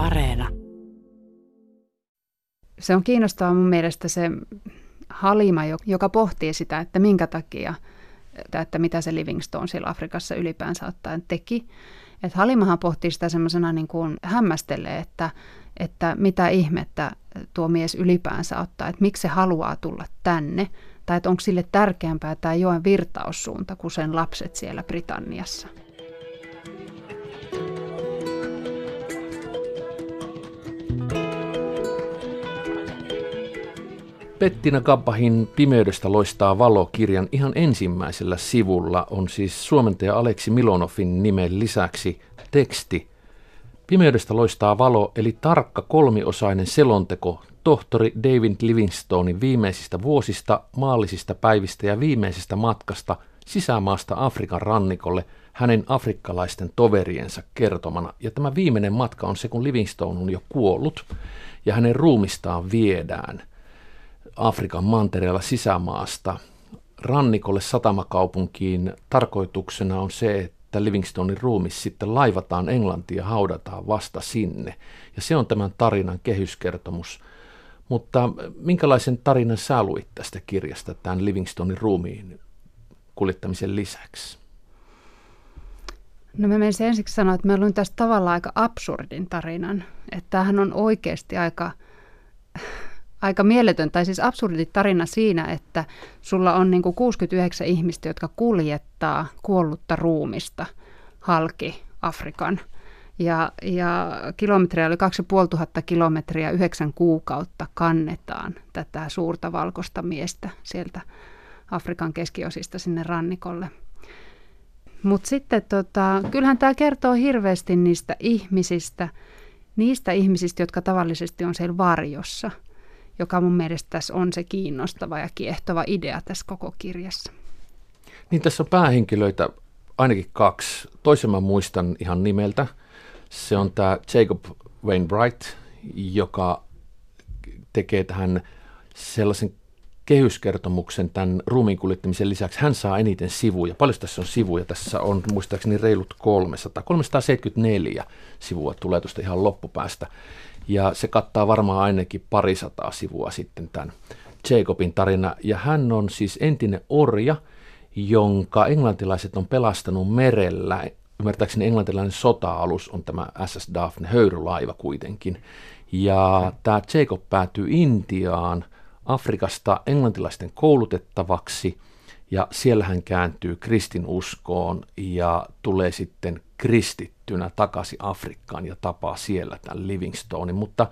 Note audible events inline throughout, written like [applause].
Areena. Se on kiinnostavaa mun mielestä se Halima, joka pohtii sitä, että minkä takia, että mitä se Livingstone siellä Afrikassa ylipäänsä ottaen teki. Että Halimahan pohtii sitä semmoisena niin kuin hämmästelee, että, että mitä ihmettä tuo mies ylipäänsä ottaa, että miksi se haluaa tulla tänne, tai että onko sille tärkeämpää tämä joen virtaussuunta kuin sen lapset siellä Britanniassa. Pettina Kappahin Pimeydestä loistaa valo-kirjan ihan ensimmäisellä sivulla on siis suomentaja Aleksi Milonovin nimen lisäksi teksti Pimeydestä loistaa valo eli tarkka kolmiosainen selonteko tohtori David Livingstonein viimeisistä vuosista, maallisista päivistä ja viimeisestä matkasta sisämaasta Afrikan rannikolle hänen afrikkalaisten toveriensa kertomana. Ja tämä viimeinen matka on se, kun Livingstone on jo kuollut ja hänen ruumistaan viedään – Afrikan mantereella sisämaasta rannikolle satamakaupunkiin. Tarkoituksena on se, että Livingstonein ruumis sitten laivataan Englantiin ja haudataan vasta sinne. Ja se on tämän tarinan kehyskertomus. Mutta minkälaisen tarinan sä luit tästä kirjasta tämän Livingstonein ruumiin kuljettamisen lisäksi? No mä menisin ensiksi sanoa, että mä luin tästä tavallaan aika absurdin tarinan. Että tämähän on oikeasti aika aika mieletön, tai siis absurdi tarina siinä, että sulla on niin kuin 69 ihmistä, jotka kuljettaa kuollutta ruumista halki Afrikan. Ja, ja kilometriä oli 2500 kilometriä, yhdeksän kuukautta kannetaan tätä suurta valkoista miestä sieltä Afrikan keskiosista sinne rannikolle. Mutta sitten tota, kyllähän tämä kertoo hirveästi niistä ihmisistä, niistä ihmisistä, jotka tavallisesti on siellä varjossa – joka mun mielestä tässä on se kiinnostava ja kiehtova idea tässä koko kirjassa. Niin tässä on päähenkilöitä ainakin kaksi. Toisen mä muistan ihan nimeltä. Se on tämä Jacob Wainwright, joka tekee tähän sellaisen kehyskertomuksen tämän ruumiin kuljettamisen lisäksi. Hän saa eniten sivuja. Paljon tässä on sivuja? Tässä on muistaakseni reilut 300. 374 sivua tulee tuosta ihan loppupäästä. Ja se kattaa varmaan ainakin parisataa sivua sitten tämän Jacobin tarina. Ja hän on siis entinen orja, jonka englantilaiset on pelastanut merellä. Ymmärtääkseni englantilainen sota-alus on tämä SS Daphne, höyrylaiva kuitenkin. Ja tämä Jacob päätyy Intiaan Afrikasta englantilaisten koulutettavaksi – ja siellä hän kääntyy kristinuskoon ja tulee sitten kristittynä takaisin Afrikkaan ja tapaa siellä tämän Livingstonein. Mutta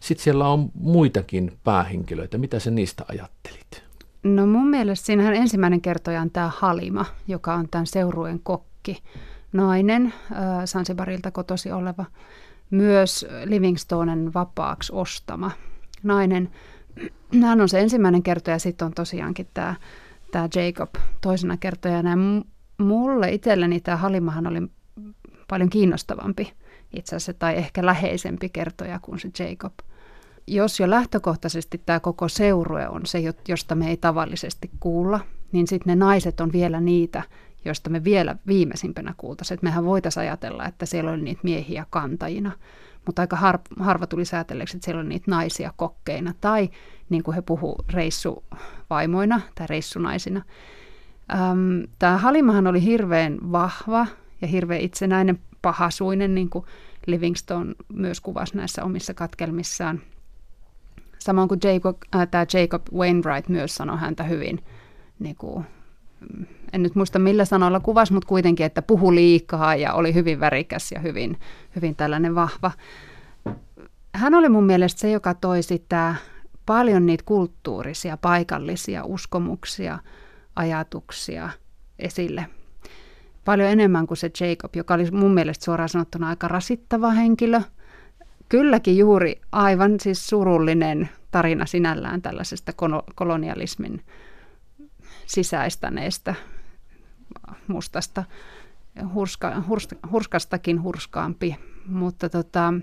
sitten siellä on muitakin päähenkilöitä. Mitä sä niistä ajattelit? No mun mielestä siinähän ensimmäinen kertoja on tämä Halima, joka on tämän seurueen kokki. Nainen, Sansibarilta kotosi oleva, myös Livingstonen vapaaksi ostama nainen. [clears throat] Hän on se ensimmäinen kertoja, sitten on tosiaankin tämä tämä Jacob toisena kertojana. mulle itselleni tämä Halimahan oli paljon kiinnostavampi itse asiassa, tai ehkä läheisempi kertoja kuin se Jacob. Jos jo lähtökohtaisesti tämä koko seurue on se, josta me ei tavallisesti kuulla, niin sitten ne naiset on vielä niitä, joista me vielä viimeisimpänä kuultaisiin. Että mehän voitaisiin ajatella, että siellä oli niitä miehiä kantajina, mutta aika har, harva tuli säätelleeksi, että siellä on niitä naisia kokkeina tai niin kuin he puhuu reissuvaimoina tai reissunaisina. Ähm, Tämä Halimahan oli hirveän vahva ja hirveän itsenäinen, pahasuinen, niin kuin Livingstone myös kuvasi näissä omissa katkelmissaan. Samoin kuin Jacob, äh, tämä Jacob Wainwright myös sanoi häntä hyvin, niin kuin, en nyt muista millä sanoilla kuvasi, mutta kuitenkin, että puhu liikaa ja oli hyvin värikäs ja hyvin, hyvin tällainen vahva. Hän oli mun mielestä se, joka toi sitä paljon niitä kulttuurisia, paikallisia uskomuksia, ajatuksia esille. Paljon enemmän kuin se Jacob, joka oli mun mielestä suoraan sanottuna aika rasittava henkilö. Kylläkin juuri aivan siis surullinen tarina sinällään tällaisesta kolonialismin sisäistäneestä mustasta, hurska, hurska, hurskastakin hurskaampi. Mutta tota,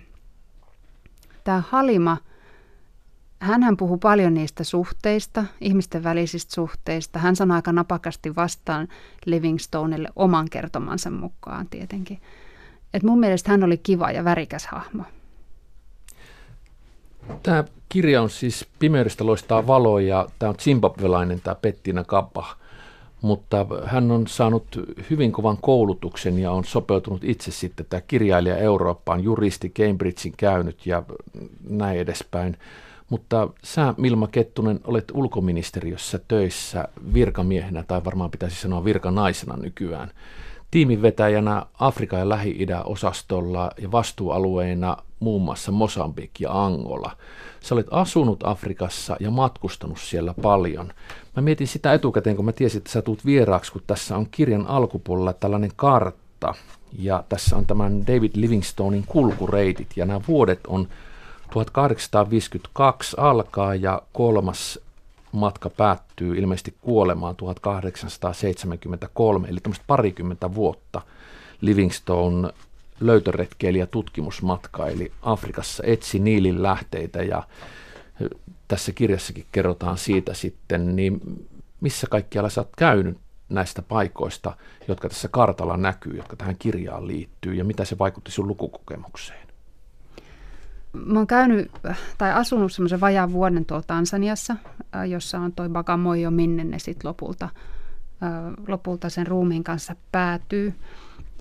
tämä Halima – hän puhuu paljon niistä suhteista, ihmisten välisistä suhteista. Hän sanoi aika napakasti vastaan Livingstonelle oman kertomansa mukaan tietenkin. Et mun mielestä hän oli kiva ja värikäs hahmo. Tämä kirja on siis Pimeydestä loistaa valo ja tämä on zimbabwelainen tämä Pettina Kappa, mutta hän on saanut hyvin kovan koulutuksen ja on sopeutunut itse sitten tämä kirjailija Eurooppaan, juristi Cambridgein käynyt ja näin edespäin. Mutta sä, Milma Kettunen, olet ulkoministeriössä töissä virkamiehenä, tai varmaan pitäisi sanoa virkanaisena nykyään. Tiiminvetäjänä Afrikan ja Lähi-idän osastolla ja vastuualueina muun muassa Mosambik ja Angola. Sä olet asunut Afrikassa ja matkustanut siellä paljon. Mä mietin sitä etukäteen, kun mä tiesin, että sä tulet vieraaksi, kun tässä on kirjan alkupuolella tällainen kartta. Ja tässä on tämän David Livingstonein kulkureitit, ja nämä vuodet on 1852 alkaa ja kolmas matka päättyy ilmeisesti kuolemaan 1873, eli tämmöistä parikymmentä vuotta Livingstone löytöretkeilijä tutkimusmatkaili Afrikassa, etsi Niilin lähteitä ja tässä kirjassakin kerrotaan siitä sitten, niin missä kaikkialla sä oot käynyt näistä paikoista, jotka tässä kartalla näkyy, jotka tähän kirjaan liittyy ja mitä se vaikutti sun lukukokemukseen? Mä oon käynyt tai asunut semmoisen vajaan vuoden tuolla Tansaniassa, jossa on toi Bagamoyo, minne ne sitten lopulta, lopulta sen ruumiin kanssa päätyy.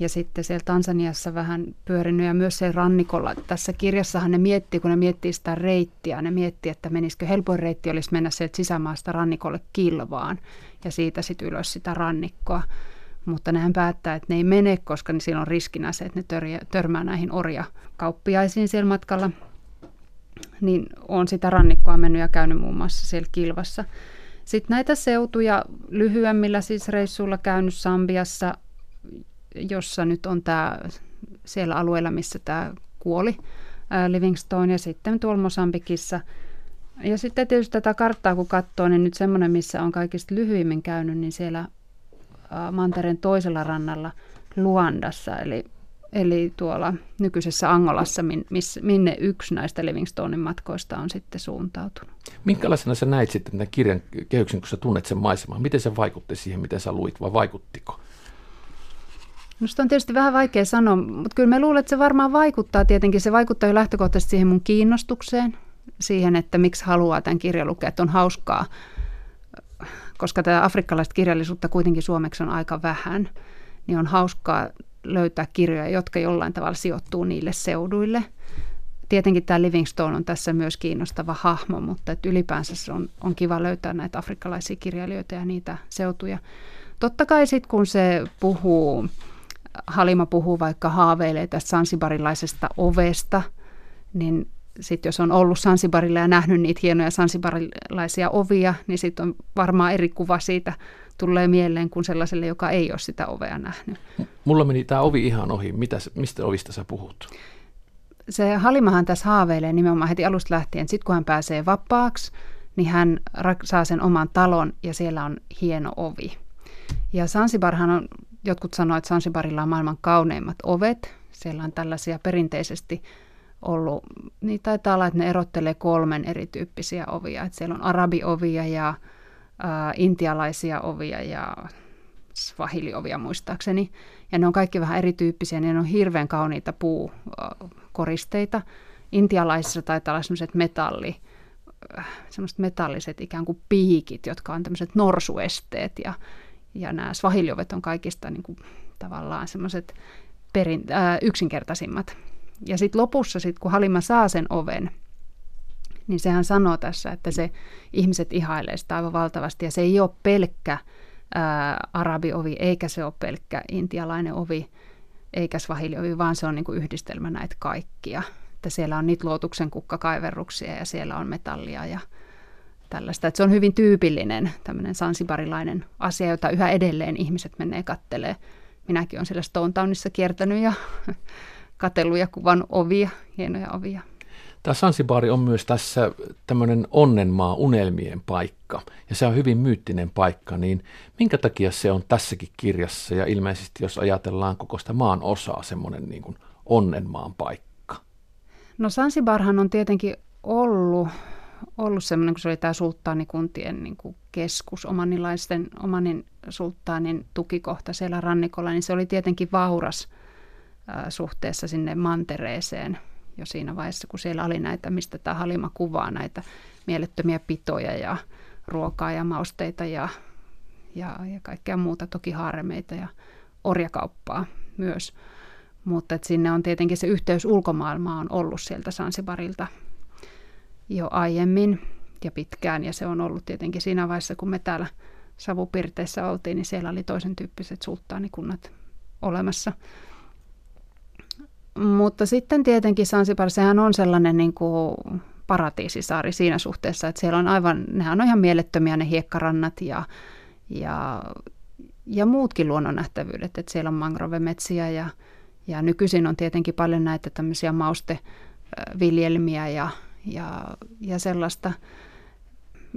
Ja sitten siellä Tansaniassa vähän pyörinyt ja myös se rannikolla. Tässä kirjassahan ne miettii, kun ne miettii sitä reittiä, ne miettii, että menisikö helpoin reitti olisi mennä sieltä sisämaasta rannikolle kilvaan ja siitä sitten ylös sitä rannikkoa. Mutta nehän päättää, että ne ei mene, koska niin siinä on riskinä se, että ne törjä, törmää näihin orjakauppiaisiin siellä matkalla. Niin on sitä rannikkoa mennyt ja käynyt muun muassa siellä kilvassa. Sitten näitä seutuja lyhyemmillä siis reissuilla käynyt Sambiassa, jossa nyt on tämä siellä alueella, missä tämä kuoli, Livingstone, ja sitten tuolla Mosambikissa. Ja sitten tietysti tätä karttaa kun katsoo, niin nyt semmoinen, missä on kaikista lyhyimmin käynyt, niin siellä mantereen toisella rannalla Luandassa, eli, eli tuolla nykyisessä Angolassa, min, miss, minne yksi näistä Livingstonein matkoista on sitten suuntautunut. Minkälaisena sä näit sitten tämän kirjan kehyksen, kun sä tunnet sen maiseman? Miten se vaikutti siihen, miten sä luit, vai vaikuttiko? Minusta on tietysti vähän vaikea sanoa, mutta kyllä mä luulen, että se varmaan vaikuttaa tietenkin. Se vaikuttaa jo lähtökohtaisesti siihen mun kiinnostukseen, siihen, että miksi haluaa tämän kirjan lukea, että on hauskaa, koska tämä afrikkalaista kirjallisuutta kuitenkin suomeksi on aika vähän, niin on hauskaa löytää kirjoja, jotka jollain tavalla sijoittuu niille seuduille. Tietenkin tämä Livingstone on tässä myös kiinnostava hahmo, mutta että ylipäänsä se on, on kiva löytää näitä afrikkalaisia kirjailijoita ja niitä seutuja. Totta kai sitten kun se puhuu Halima puhuu vaikka haaveilee tästä sansibarilaisesta ovesta, niin sitten jos on ollut Sansibarilla ja nähnyt niitä hienoja sansibarilaisia ovia, niin sitten on varmaan eri kuva siitä tulee mieleen kuin sellaiselle, joka ei ole sitä ovea nähnyt. Mulla meni tämä ovi ihan ohi. Mitä, mistä ovista sä puhut? Se Halimahan tässä haaveilee nimenomaan heti alusta lähtien. Sitten kun hän pääsee vapaaksi, niin hän saa sen oman talon ja siellä on hieno ovi. Ja Sansibarhan on jotkut sanoivat, että Sansibarilla on maailman kauneimmat ovet. Siellä on tällaisia perinteisesti ollut, niin taitaa olla, että ne erottelee kolmen erityyppisiä ovia. Että siellä on arabiovia ja ää, intialaisia ovia ja swahiliovia muistaakseni. Ja ne on kaikki vähän erityyppisiä, niin ne on hirveän kauniita puukoristeita. Intialaisissa taitaa olla sellaiset metalli, semmoiset metalliset ikään kuin piikit, jotka on tämmöiset norsuesteet ja ja nämä swahiliovet on kaikista niin kuin, tavallaan semmoiset perin, äh, yksinkertaisimmat. Ja sitten lopussa, sit, kun Halima saa sen oven, niin sehän sanoo tässä, että se ihmiset ihailee sitä aivan valtavasti. Ja se ei ole pelkkä ää, arabiovi, eikä se ole pelkkä intialainen ovi, eikä swahiliovi, vaan se on niin kuin yhdistelmä näitä kaikkia. Että siellä on niitä luotuksen kukkakaiverruksia ja siellä on metallia ja tällaista. Että se on hyvin tyypillinen tämmöinen sansibarilainen asia, jota yhä edelleen ihmiset menee kattelee. Minäkin olen siellä Stone Townissa kiertänyt ja [laughs] katellut ja kuvan ovia, hienoja ovia. Tämä Sansibari on myös tässä tämmöinen onnenmaa, unelmien paikka, ja se on hyvin myyttinen paikka, niin minkä takia se on tässäkin kirjassa, ja ilmeisesti jos ajatellaan koko sitä maan osaa, semmoinen niin kuin onnenmaan paikka? No Sansibarhan on tietenkin ollut ollut semmoinen, kun se oli tämä sulttaanikuntien niin kuin keskus, omanilaisten, omanin sulttaanin tukikohta siellä rannikolla, niin se oli tietenkin vauras suhteessa sinne mantereeseen. jo siinä vaiheessa, kun siellä oli näitä, mistä tämä Halima kuvaa, näitä mielettömiä pitoja ja ruokaa ja mausteita ja, ja, ja kaikkea muuta, toki haaremeita ja orjakauppaa myös. Mutta että sinne on tietenkin se yhteys ulkomaailmaan on ollut sieltä Sansibarilta jo aiemmin ja pitkään. Ja se on ollut tietenkin siinä vaiheessa, kun me täällä Savupirteissä oltiin, niin siellä oli toisen tyyppiset sulttaanikunnat olemassa. Mutta sitten tietenkin Sansibar, sehän on sellainen niin kuin paratiisisaari siinä suhteessa, että siellä on aivan, nehän on ihan mielettömiä ne hiekkarannat ja, ja, ja muutkin luonnonnähtävyydet, että siellä on mangrovemetsiä ja, ja nykyisin on tietenkin paljon näitä tämmöisiä mausteviljelmiä ja, ja, ja sellaista.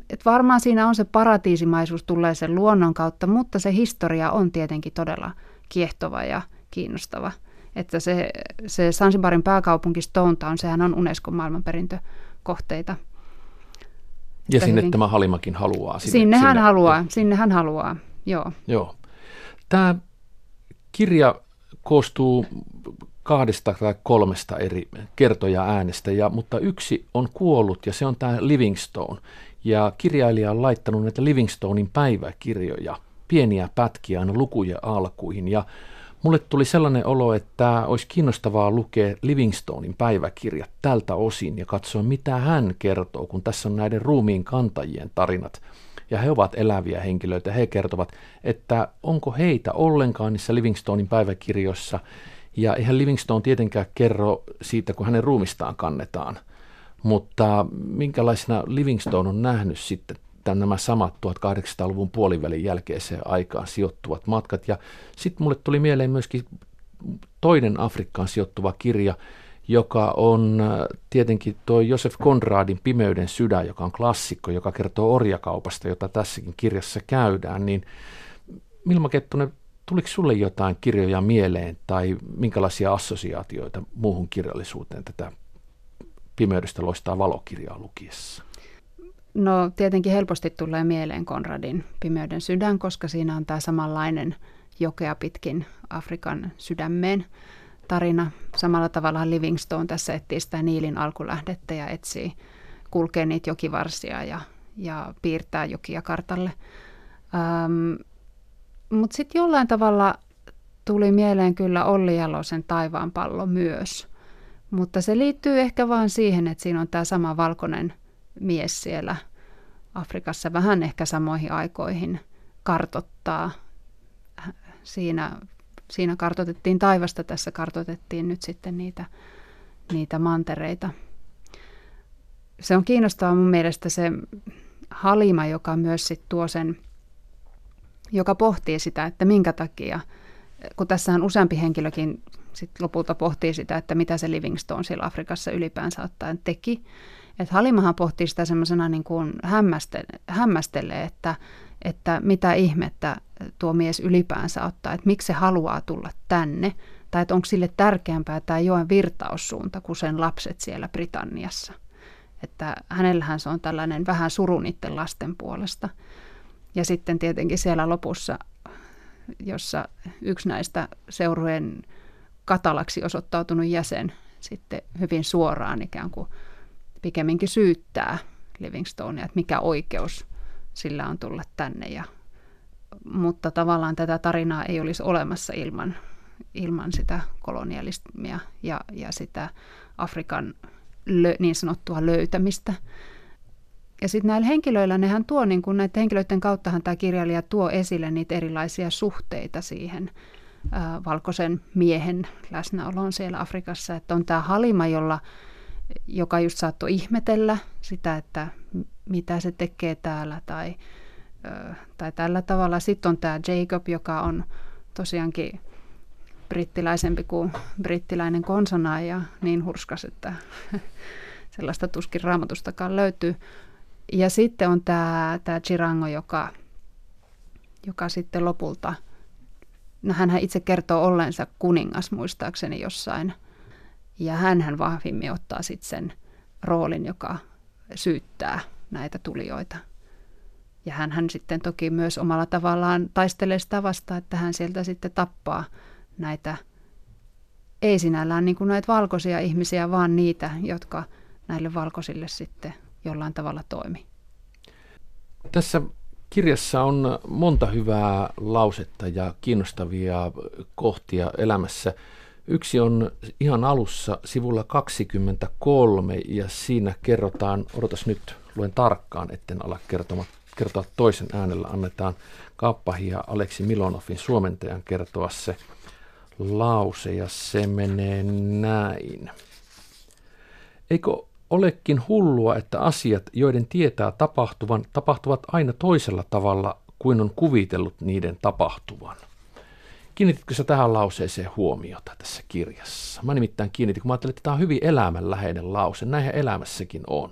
Et varmaan siinä on se paratiisimaisuus tulee sen luonnon kautta, mutta se historia on tietenkin todella kiehtova ja kiinnostava. Että se, se Sansibarin pääkaupunki Stone Town, sehän on Unescon maailmanperintökohteita. Ja sinne hyvin. tämä Halimakin haluaa. Sinne, sinne hän sinne, haluaa, sinne hän haluaa, joo. Joo. Tämä kirja koostuu kahdesta tai kolmesta eri kertoja äänestä, ja, mutta yksi on kuollut ja se on tämä Livingstone. Ja kirjailija on laittanut näitä Livingstonein päiväkirjoja, pieniä pätkiä aina lukujen alkuihin. Ja mulle tuli sellainen olo, että olisi kiinnostavaa lukea Livingstonein päiväkirjat tältä osin ja katsoa, mitä hän kertoo, kun tässä on näiden ruumiin kantajien tarinat. Ja he ovat eläviä henkilöitä. He kertovat, että onko heitä ollenkaan niissä Livingstonein päiväkirjoissa – ja eihän Livingstone tietenkään kerro siitä, kun hänen ruumistaan kannetaan. Mutta minkälaisena Livingstone on nähnyt sitten tämän nämä samat 1800-luvun puolivälin jälkeiseen aikaan sijoittuvat matkat. Ja sitten mulle tuli mieleen myöskin toinen Afrikkaan sijoittuva kirja, joka on äh, tietenkin tuo Josef Konradin Pimeyden sydän, joka on klassikko, joka kertoo orjakaupasta, jota tässäkin kirjassa käydään, niin Milma Kettunen, Tuliko sulle jotain kirjoja mieleen tai minkälaisia assosiaatioita muuhun kirjallisuuteen tätä pimeydestä loistaa valokirjaa lukiessa? No tietenkin helposti tulee mieleen Konradin Pimeyden sydän, koska siinä on tämä samanlainen jokea pitkin Afrikan sydämeen tarina. Samalla tavalla Livingstone tässä etsii sitä Niilin alkulähdettä ja etsii, kulkee niitä jokivarsia ja, ja piirtää jokia kartalle. Öm, mutta sitten jollain tavalla tuli mieleen kyllä Olli Jalosen taivaanpallo myös. Mutta se liittyy ehkä vain siihen, että siinä on tämä sama valkoinen mies siellä Afrikassa vähän ehkä samoihin aikoihin kartottaa. Siinä, siinä kartotettiin taivasta, tässä kartotettiin nyt sitten niitä, niitä mantereita. Se on kiinnostavaa mun mielestä se Halima, joka myös sit tuo sen joka pohtii sitä, että minkä takia, kun tässä on useampi henkilökin sit lopulta pohtii sitä, että mitä se Livingstone siellä Afrikassa ylipäänsä ottaen teki. Että Halimahan pohtii sitä semmoisena niin kuin hämmästele, hämmästelee, että, että mitä ihmettä tuo mies ylipäänsä ottaa, että miksi se haluaa tulla tänne, tai että onko sille tärkeämpää tämä joen virtaussuunta kuin sen lapset siellä Britanniassa. Että hänellähän se on tällainen vähän suru niiden lasten puolesta. Ja sitten tietenkin siellä lopussa, jossa yksi näistä seurueen katalaksi osoittautunut jäsen sitten hyvin suoraan ikään kuin pikemminkin syyttää Livingstonea, että mikä oikeus sillä on tulla tänne. Ja, mutta tavallaan tätä tarinaa ei olisi olemassa ilman, ilman sitä kolonialismia ja, ja sitä Afrikan lö, niin sanottua löytämistä ja sitten näillä henkilöillä, nehän tuo, niin kun näiden henkilöiden kauttahan tämä kirjailija tuo esille niitä erilaisia suhteita siihen ää, valkoisen miehen läsnäoloon siellä Afrikassa. Että on tämä Halima, jolla, joka just saattoi ihmetellä sitä, että mitä se tekee täällä tai, tai tällä tavalla. Sitten on tämä Jacob, joka on tosiaankin brittiläisempi kuin brittiläinen konsona ja niin hurskas, että [laughs] sellaista tuskin raamatustakaan löytyy. Ja sitten on tämä, tämä Chirango, joka, joka sitten lopulta, no hän itse kertoo ollensa kuningas muistaakseni jossain, ja hän vahvimmin ottaa sitten sen roolin, joka syyttää näitä tulijoita. Ja hän, sitten toki myös omalla tavallaan taistelee sitä vastaan, että hän sieltä sitten tappaa näitä ei sinällään niin kuin näitä valkoisia ihmisiä, vaan niitä, jotka näille valkoisille sitten jollain tavalla toimi. Tässä kirjassa on monta hyvää lausetta ja kiinnostavia kohtia elämässä. Yksi on ihan alussa sivulla 23 ja siinä kerrotaan, odotas nyt, luen tarkkaan, etten ala kertoma, kertoa toisen äänellä, annetaan Kappahi ja Aleksi Milonovin suomentajan kertoa se lause ja se menee näin. Eikö olekin hullua, että asiat, joiden tietää tapahtuvan, tapahtuvat aina toisella tavalla kuin on kuvitellut niiden tapahtuvan? Kiinnititkö sä tähän lauseeseen huomiota tässä kirjassa? Mä nimittäin kiinnitin, kun mä ajattelin, että tämä on hyvin elämänläheinen lause. Näinhän elämässäkin on.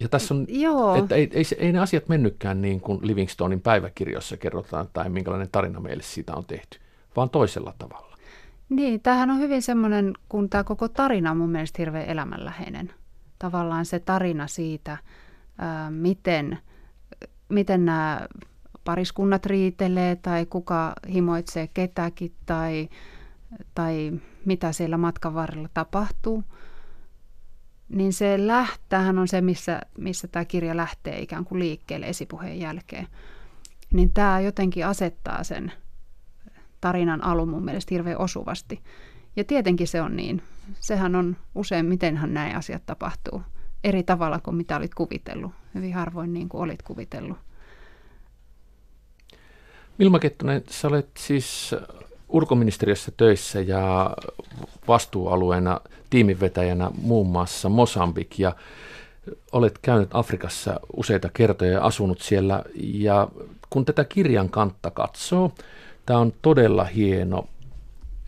Ja tässä on, Joo. että ei, ei, ei ne asiat mennytkään niin kuin Livingstonein päiväkirjoissa kerrotaan tai minkälainen tarina meille siitä on tehty, vaan toisella tavalla. Niin, tämähän on hyvin semmoinen, kun tämä koko tarina on mun mielestä hirveän elämänläheinen. Tavallaan se tarina siitä, ää, miten, miten nämä pariskunnat riitelee tai kuka himoitsee ketäkin tai, tai mitä siellä matkan varrella tapahtuu. Niin se lähtähän on se, missä, missä tämä kirja lähtee ikään kuin liikkeelle esipuheen jälkeen. Niin tämä jotenkin asettaa sen tarinan alun mun mielestä hirveän osuvasti. Ja tietenkin se on niin. Sehän on usein, mitenhän näin asiat tapahtuu. Eri tavalla kuin mitä olit kuvitellut. Hyvin harvoin niin kuin olit kuvitellut. Vilma Kettunen, sä olet siis ulkoministeriössä töissä ja vastuualueena tiiminvetäjänä muun muassa Mosambik ja olet käynyt Afrikassa useita kertoja ja asunut siellä. Ja kun tätä kirjan kantta katsoo, tämä on todella hieno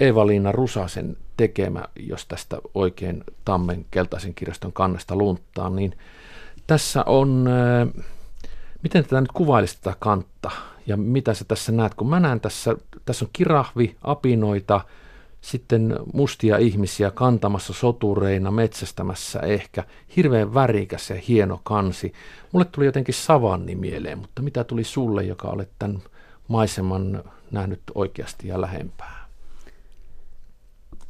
Eva-Liina Rusasen tekemä, jos tästä oikein Tammen keltaisen kirjaston kannesta lunttaa, niin tässä on, miten tätä nyt kuvailisi tätä kantta ja mitä sä tässä näet, kun mä näen tässä, tässä on kirahvi, apinoita, sitten mustia ihmisiä kantamassa sotureina, metsästämässä ehkä, hirveän värikäs ja hieno kansi. Mulle tuli jotenkin savanni mieleen, mutta mitä tuli sulle, joka olet tämän maiseman nähnyt oikeasti ja lähempää?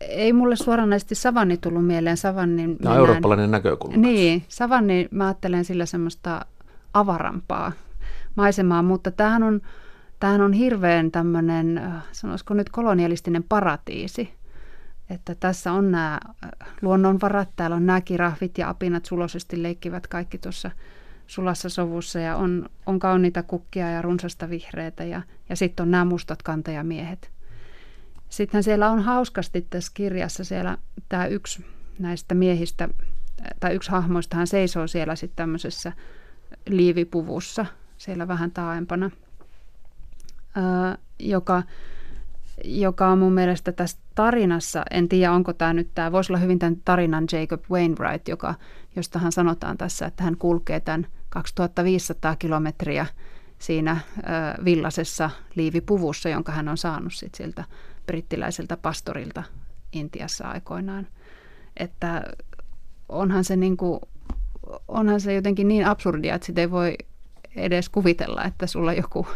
Ei mulle suoranaisesti savanni tullut mieleen. Savannin Tämä on eurooppalainen näkökulma. Niin, savanni mä ajattelen sillä semmoista avarampaa maisemaa, mutta tämähän on, tämähän on hirveän tämmöinen, sanoisiko nyt kolonialistinen paratiisi. Että tässä on nämä luonnonvarat, täällä on nämä kirahvit ja apinat sulosesti leikkivät kaikki tuossa sulassa sovussa ja on, on kauniita kukkia ja runsasta vihreitä ja, ja sitten on nämä mustat kantajamiehet. Sitten siellä on hauskasti tässä kirjassa siellä tämä yksi näistä miehistä, tai yksi hahmoista hän seisoo siellä sitten tämmöisessä liivipuvussa siellä vähän taaempana, joka, joka on mun mielestä tässä tarinassa, en tiedä onko tämä nyt, tämä voisi olla hyvin tämän tarinan Jacob Wainwright, joka, josta hän sanotaan tässä, että hän kulkee tämän 2500 kilometriä siinä villasessa liivipuvussa, jonka hän on saanut sit siltä brittiläiseltä pastorilta Intiassa aikoinaan. Että onhan se, niin kuin, onhan se jotenkin niin absurdia, että sitä ei voi edes kuvitella, että sulla joku,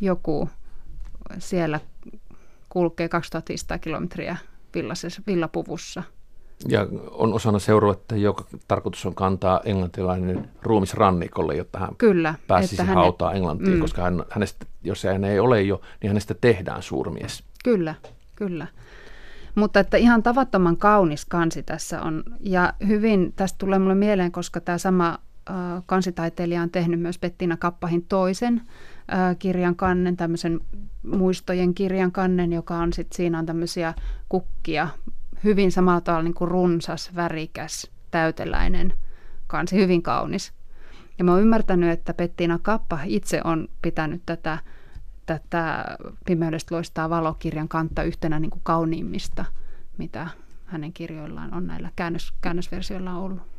joku siellä kulkee 2500 kilometriä villasessa, villapuvussa – ja on osana seuruetta, joka tarkoitus on kantaa englantilainen ruumis rannikolle, jotta hän Kyllä, pääsisi hänet, hautaa Englantiin, mm. koska hän, hänestä, jos hän ei ole jo, niin hänestä tehdään suurmies. Kyllä, kyllä. Mutta että ihan tavattoman kaunis kansi tässä on. Ja hyvin, tästä tulee mulle mieleen, koska tämä sama äh, kansitaiteilija on tehnyt myös Pettina Kappahin toisen äh, kirjan kannen, tämmöisen muistojen kirjan kannen, joka on sitten, siinä on tämmöisiä kukkia hyvin samalla tavalla niin kuin runsas, värikäs, täyteläinen kansi, hyvin kaunis. Ja mä oon ymmärtänyt, että Pettina Kappa itse on pitänyt tätä, tätä Pimeydestä loistaa valokirjan kantta yhtenä niin kuin kauniimmista, mitä hänen kirjoillaan on näillä käännös, käännösversioilla ollut.